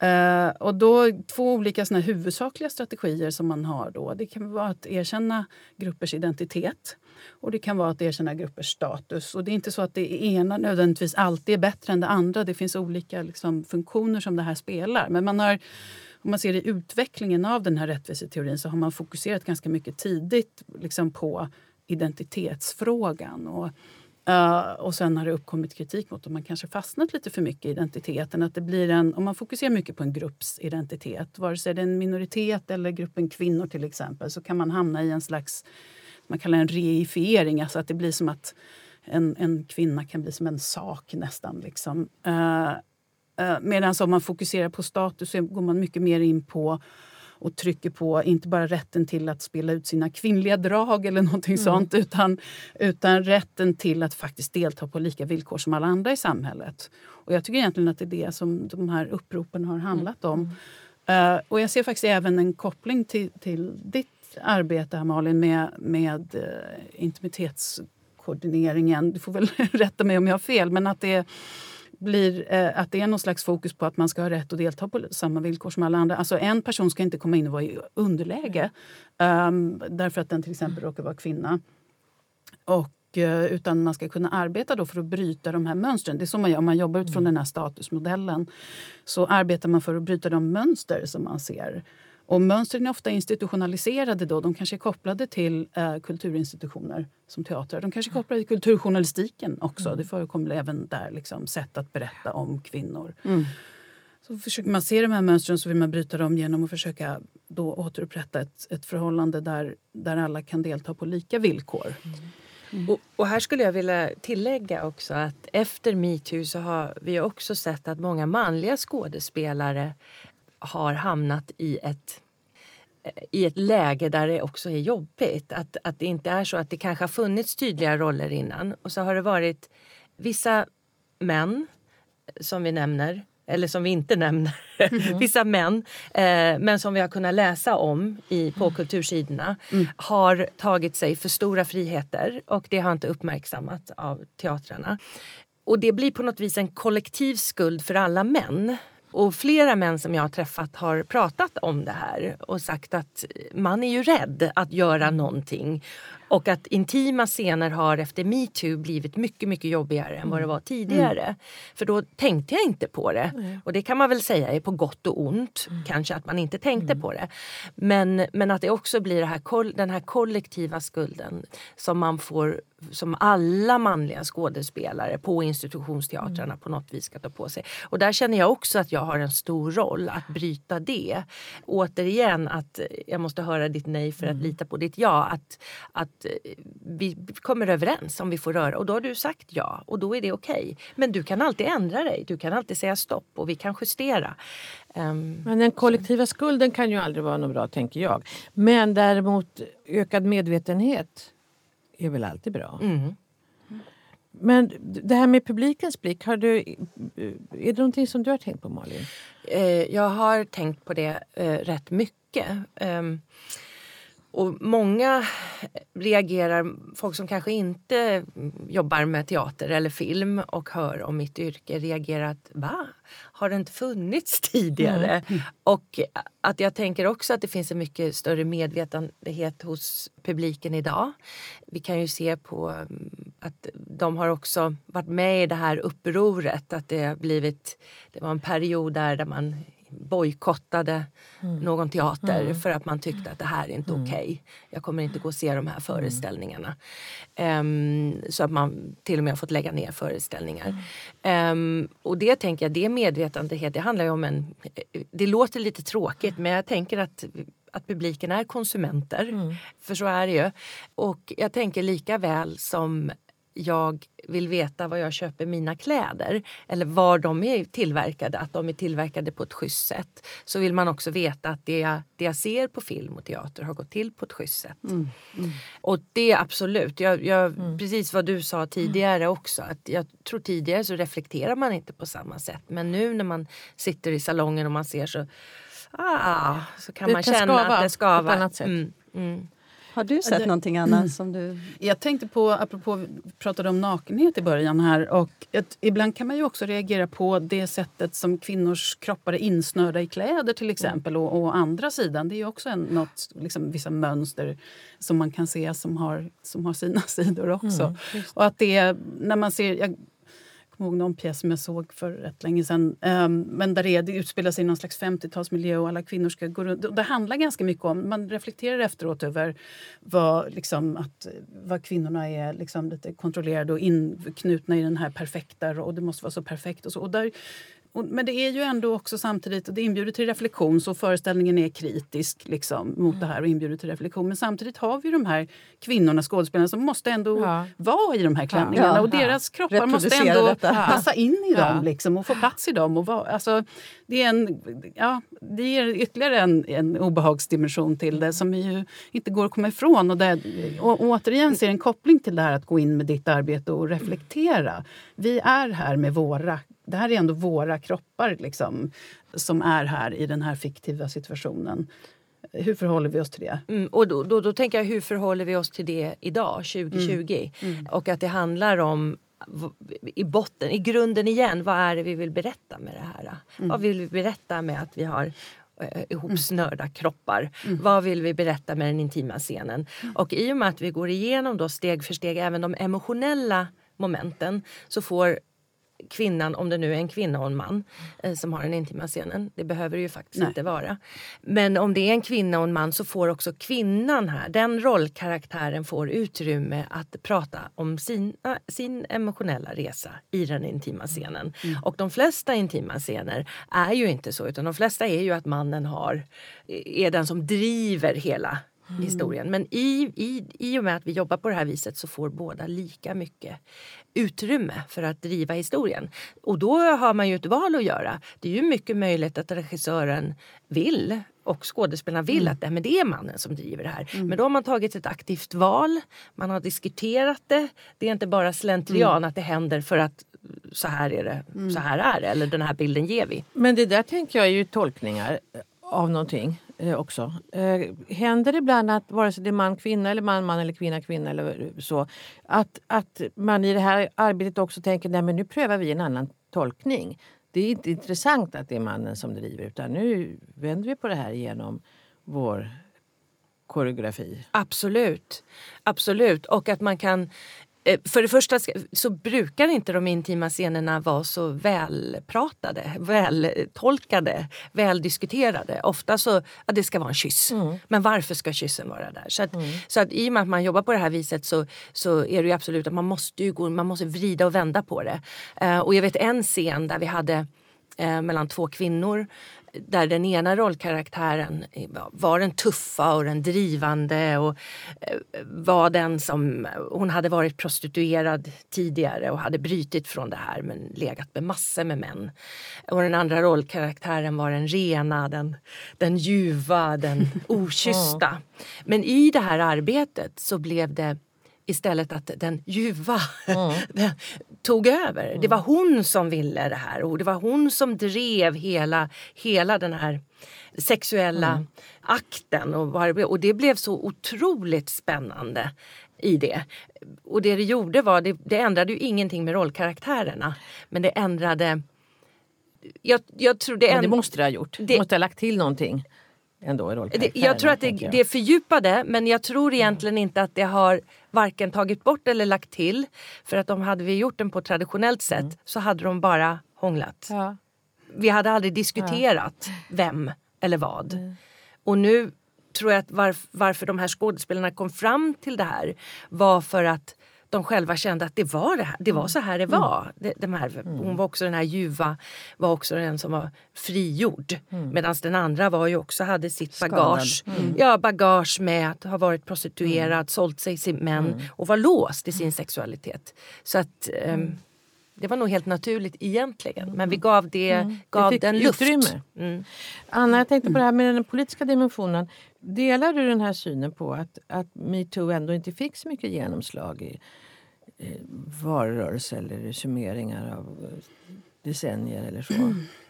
Uh, och då två olika såna huvudsakliga strategier som man har då. Det kan vara att erkänna gruppers identitet och det kan vara att erkänna gruppers status. Och det är inte så att det ena nödvändigtvis alltid är bättre än det andra. Det finns olika liksom, funktioner som det här spelar. Men man har om man ser i utvecklingen av den här rättviseteorin så har man fokuserat ganska mycket tidigt liksom på identitetsfrågan. Och, uh, och sen har det uppkommit kritik mot att man kanske fastnat lite för mycket i identiteten. Att det blir en, om man fokuserar mycket på en grupps identitet, vare sig det är en minoritet eller gruppen kvinnor till exempel, så kan man hamna i en slags, man kallar en reifiering, alltså att det blir som att en, en kvinna kan bli som en sak nästan. Liksom. Uh, Medan om man fokuserar på status så går man mycket mer in på och trycker på inte bara rätten till att spela ut sina kvinnliga drag eller någonting mm. sånt utan, utan rätten till att faktiskt delta på lika villkor som alla andra i samhället. Och Jag tycker egentligen att det är det som de här uppropen har handlat om. Mm. Uh, och Jag ser faktiskt även en koppling till, till ditt arbete, här, Malin, med, med uh, intimitetskoordineringen. Du får väl rätta mig om jag har fel, men att det blir eh, att det är någon slags fokus på att man ska ha rätt att delta på samma villkor som alla andra. Alltså en person ska inte komma in och vara i underläge um, därför att den till exempel råkar vara kvinna. Och, uh, utan man ska kunna arbeta då för att bryta de här mönstren. Det är så man gör om man jobbar utifrån mm. den här statusmodellen. Så arbetar man för att bryta de mönster som man ser. Och mönstren är ofta institutionaliserade. Då. De kanske är kopplade till eh, kulturinstitutioner som teatrar. De kanske är kopplade till kulturjournalistiken också. Mm. Det förekommer även där liksom, sätt att berätta om kvinnor. Mm. Så försöker man se de här mönstren så vill man bryta dem genom att försöka då återupprätta ett, ett förhållande där, där alla kan delta på lika villkor. Mm. Mm. Och, och, här skulle jag vilja tillägga också att efter metoo så har vi också sett att många manliga skådespelare har hamnat i ett i ett läge där det också är jobbigt. Att, att det inte är så att det kanske har funnits tydliga roller innan och så har det varit vissa män som vi nämner eller som vi inte nämner, mm. vissa män, eh, men som vi har kunnat läsa om i, på mm. kultursidorna, mm. har tagit sig för stora friheter och det har inte uppmärksammats av teatrarna. Och det blir på något vis en kollektiv skuld för alla män. Och flera män som jag har träffat har pratat om det här och sagt att man är ju rädd att göra någonting och att intima scener har efter metoo blivit mycket, mycket jobbigare än vad det mm. var tidigare. Mm. För då tänkte jag inte på det. Mm. Och det kan man väl säga är på gott och ont. Mm. Kanske att man inte tänkte mm. på det. Men, men att det också blir det här, den här kollektiva skulden som man får som alla manliga skådespelare på institutionsteatrarna mm. på något vis ska ta på sig. Och där känner jag också att jag har en stor roll att bryta det. Återigen att jag måste höra ditt nej för att lita på ditt ja. Att, att Eh, vi kommer överens om vi får röra och då har du sagt ja och då är det okej. Okay. Men du kan alltid ändra dig, du kan alltid säga stopp och vi kan justera. Um, Men den kollektiva så. skulden kan ju aldrig vara något bra tänker jag. Men däremot ökad medvetenhet är väl alltid bra. Mm. Men det här med publikens blick, har du, är det någonting som du har tänkt på Malin? Eh, jag har tänkt på det eh, rätt mycket. Och många reagerar, folk som kanske inte jobbar med teater eller film och hör om mitt yrke reagerar att va? Har det inte funnits tidigare? Mm. Och att jag tänker också att det finns en mycket större medvetenhet hos publiken idag. Vi kan ju se på mm, att de har också varit med i det här upproret. Att det har blivit, det var en period där, där man bojkottade mm. någon teater mm. för att man tyckte att det här är inte mm. okej. Okay. Jag kommer inte gå och se de här föreställningarna. Um, så att man till och med har fått lägga ner föreställningar. Um, och det tänker jag, det medvetandehet, det handlar ju om en... Det låter lite tråkigt men jag tänker att att publiken är konsumenter. Mm. För så är det ju. Och jag tänker lika väl som jag vill veta var jag köper mina kläder eller var de är tillverkade, att de är tillverkade på ett schysst sätt så vill man också veta att det jag, det jag ser på film och teater har gått till på ett schysst sätt. Mm. Mm. Och det är absolut, jag, jag mm. precis vad du sa tidigare också, att jag tror tidigare så reflekterar man inte på samma sätt men nu när man sitter i salongen och man ser så, ah, så kan det man kan känna skava att det skavar. på ett annat sätt. Mm, mm. Har du sett det, någonting Anna? Mm. Som du... Jag tänkte på, apropå vi pratade om nakenhet i början här. Och ett, ibland kan man ju också reagera på det sättet som kvinnors kroppar är insnörda i kläder till exempel. Och, och andra sidan, det är också en, något, liksom, vissa mönster som man kan se som har, som har sina sidor också. Mm, och att det, när man ser, jag, ihåg någon pjäs som jag såg för rätt länge sedan. Um, men där det, det utspelar sig i någon slags 50-talsmiljö och alla kvinnor ska gå runt. Det handlar ganska mycket om, man reflekterar efteråt över vad, liksom, att, vad kvinnorna är liksom, lite kontrollerade och inknutna i den här perfekta och det måste vara så perfekt. Och så. Och där men det är ju ändå också samtidigt, det inbjuder till reflektion så föreställningen är kritisk liksom, mot mm. det här och inbjuder till reflektion. Men samtidigt har vi de här kvinnorna, skådespelarna som måste ändå ja. vara i de här klänningarna ja, och deras kroppar måste ändå detta. passa in i dem liksom, och få plats i dem. Och vara, alltså, det, är en, ja, det ger ytterligare en, en obehagsdimension till det som ju inte går att komma ifrån. Och, och, och återigen ser en koppling till det här att gå in med ditt arbete och reflektera. Vi är här med våra det här är ändå våra kroppar liksom, som är här i den här fiktiva situationen. Hur förhåller vi oss till det? Mm, och då, då, då, tänker jag, hur förhåller vi oss till det idag, 2020? Mm. Mm. Och att det handlar om i botten, i grunden igen, vad är det vi vill berätta med det här? Mm. Vad vill vi berätta med att vi har eh, ihopsnörda mm. kroppar. Mm. Vad vill vi berätta med den intima scenen? Mm. Och i och med att vi går igenom då steg för steg även de emotionella momenten så får kvinnan, om det nu är en kvinna och en man eh, som har den intima scenen. Det behöver det ju faktiskt Nej. inte vara. Men om det är en kvinna och en man så får också kvinnan här, den rollkaraktären får utrymme att prata om sin, sin emotionella resa i den intima scenen. Mm. Och de flesta intima scener är ju inte så utan de flesta är ju att mannen har, är den som driver hela Mm. historien. Men i, i, i och med att vi jobbar på det här viset så får båda lika mycket utrymme för att driva historien. Och då har man ju ett val att göra. Det är ju mycket möjligt att regissören vill och skådespelarna vill mm. att det, men det är mannen som driver det här. Mm. Men då har man tagit ett aktivt val, man har diskuterat det. Det är inte bara slentrian mm. att det händer för att så här är det, mm. så här är det, eller den här bilden ger vi. Men det där tänker jag är ju tolkningar av någonting eh, också. Eh, händer det ibland att vare sig det är man kvinna eller man man eller kvinna kvinna eller så att, att man i det här arbetet också tänker nej men nu prövar vi en annan tolkning. Det är inte intressant att det är mannen som driver utan nu vänder vi på det här genom vår koreografi. Absolut. Absolut. Och att man kan för det första så brukar inte de intima scenerna vara så välpratade, vältolkade, väldiskuterade. Ofta så, ja, det ska vara en kyss. Mm. Men varför ska kyssen vara där? Så, att, mm. så att i och med att man jobbar på det här viset så, så är det absolut att man måste, ju gå, man måste vrida och vända på det. Uh, och jag vet en scen där vi hade eh, mellan två kvinnor där den ena rollkaraktären var den tuffa och den drivande och eh, var den som... Hon hade varit prostituerad tidigare och hade brytit från det här men legat med massor med män. Och den andra rollkaraktären var den rena, den, den ljuva, den okyssta. Men i det här arbetet så blev det istället att den ljuva mm. tog över. Mm. Det var hon som ville det här och det var hon som drev hela, hela den här sexuella mm. akten. Och, och det blev så otroligt spännande i det. Och det det gjorde var, det, det ändrade ju ingenting med rollkaraktärerna men det ändrade jag, jag tror det, ja, det måste det ha gjort. Det måste ha lagt till någonting ändå i det, Jag tror att det, jag. det fördjupade men jag tror egentligen mm. inte att det har varken tagit bort eller lagt till. För att om hade vi gjort den på traditionellt sätt mm. så hade de bara hånglat. Ja. Vi hade aldrig diskuterat ja. vem eller vad. Mm. Och nu tror jag att varf, varför de här skådespelarna kom fram till det här var för att de själva kände att det var, det här, det var så här det var. Det, de här, hon var också den här ljuva, var också den som var frigjord. Mm. Medan den andra var ju också, hade sitt bagage, mm. ja, bagage med att ha varit prostituerad, mm. sålt sig till män mm. och var låst i sin sexualitet. Så att um, det var nog helt naturligt egentligen, men vi gav, det, mm. gav den luft. Mm. Anna, jag tänkte på det här med den politiska dimensionen. Delar du den här synen på att, att metoo ändå inte fick så mycket genomslag i eh, valrörelser eller summeringar av eh, decennier eller så?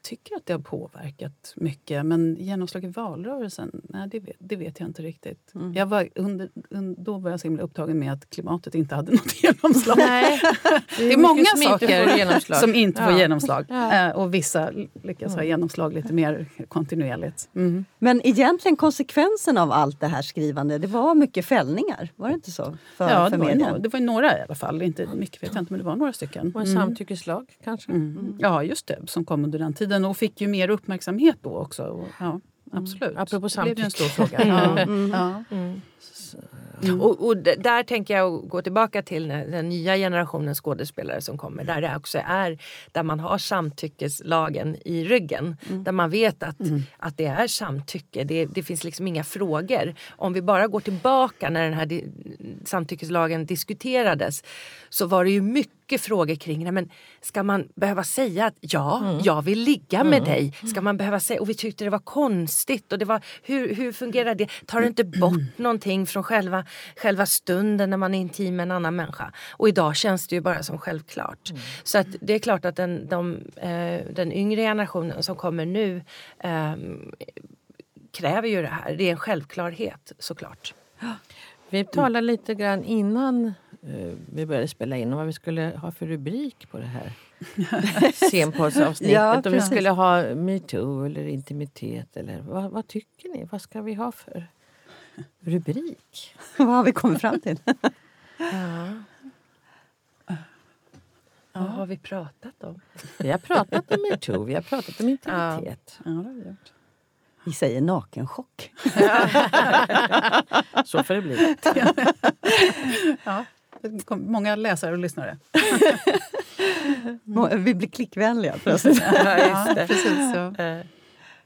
Mm tycker att det har påverkat mycket. Men genomslag i valrörelsen, nej, det, vet, det vet jag inte riktigt. Mm. Jag var under, under, då var jag så himla upptagen med att klimatet inte hade något genomslag. Nej, det, är det är många saker som inte får genomslag. Ja. Eh, och vissa lyckas mm. ha genomslag lite mer kontinuerligt. Mm. Men egentligen konsekvensen av allt det här skrivande, det var mycket fällningar? Var det inte så? För, ja, för det, var några, det var några i alla fall. Inte mycket vet jag inte, men det var några stycken. Och en mm. samtyckeslag kanske? Mm. Ja, just det. Som kom under den tiden och fick ju mer uppmärksamhet då också. Ja, absolut. Mm. Apropå samtycke. Det blev en stor fråga. ja. Mm. Ja. Mm. Mm. Och, och, där tänker jag gå tillbaka till den nya generationen skådespelare som kommer. Där det också är där man har samtyckeslagen i ryggen. Mm. Där man vet att, mm. att det är samtycke. Det, det, finns liksom inga frågor. Om vi bara går tillbaka när den här di samtyckeslagen diskuterades så var det ju mycket frågor kring det. Men ska man behöva säga att ja, mm. jag vill ligga med mm. dig? Ska man behöva säga, och vi tyckte det var konstigt. Och det var, hur, hur fungerar det? Tar det inte bort någonting från själva själva stunden när man är intim med en annan människa. Och idag känns det ju bara som självklart. Mm. Så att det är klart att den, de, eh, den yngre generationen som kommer nu eh, kräver ju det här. Det är en självklarhet såklart. Vi talade lite grann innan vi började spela in om vad vi skulle ha för rubrik på det här scenpoddsavsnittet. ja, om vi skulle ha metoo eller intimitet. Eller, vad, vad tycker ni? Vad ska vi ha för rubrik. Vad har vi kommit fram till? ja. Vad har vi pratat om? Vi har pratat om metoo, vi har pratat om intimitet. Ja. Ja, vi, vi säger nakenchock. Så får det bli. ja. Många läsare och lyssnare. Vi blir klickvänliga plötsligt. ja, precis så.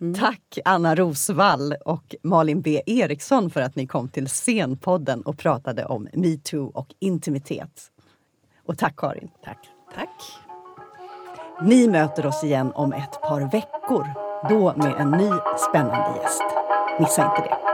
Mm. Tack Anna Rosvall och Malin B Eriksson för att ni kom till Scenpodden och pratade om metoo och intimitet. Och tack Karin. Tack. Tack. Ni möter oss igen om ett par veckor. Då med en ny spännande gäst. Missa inte det.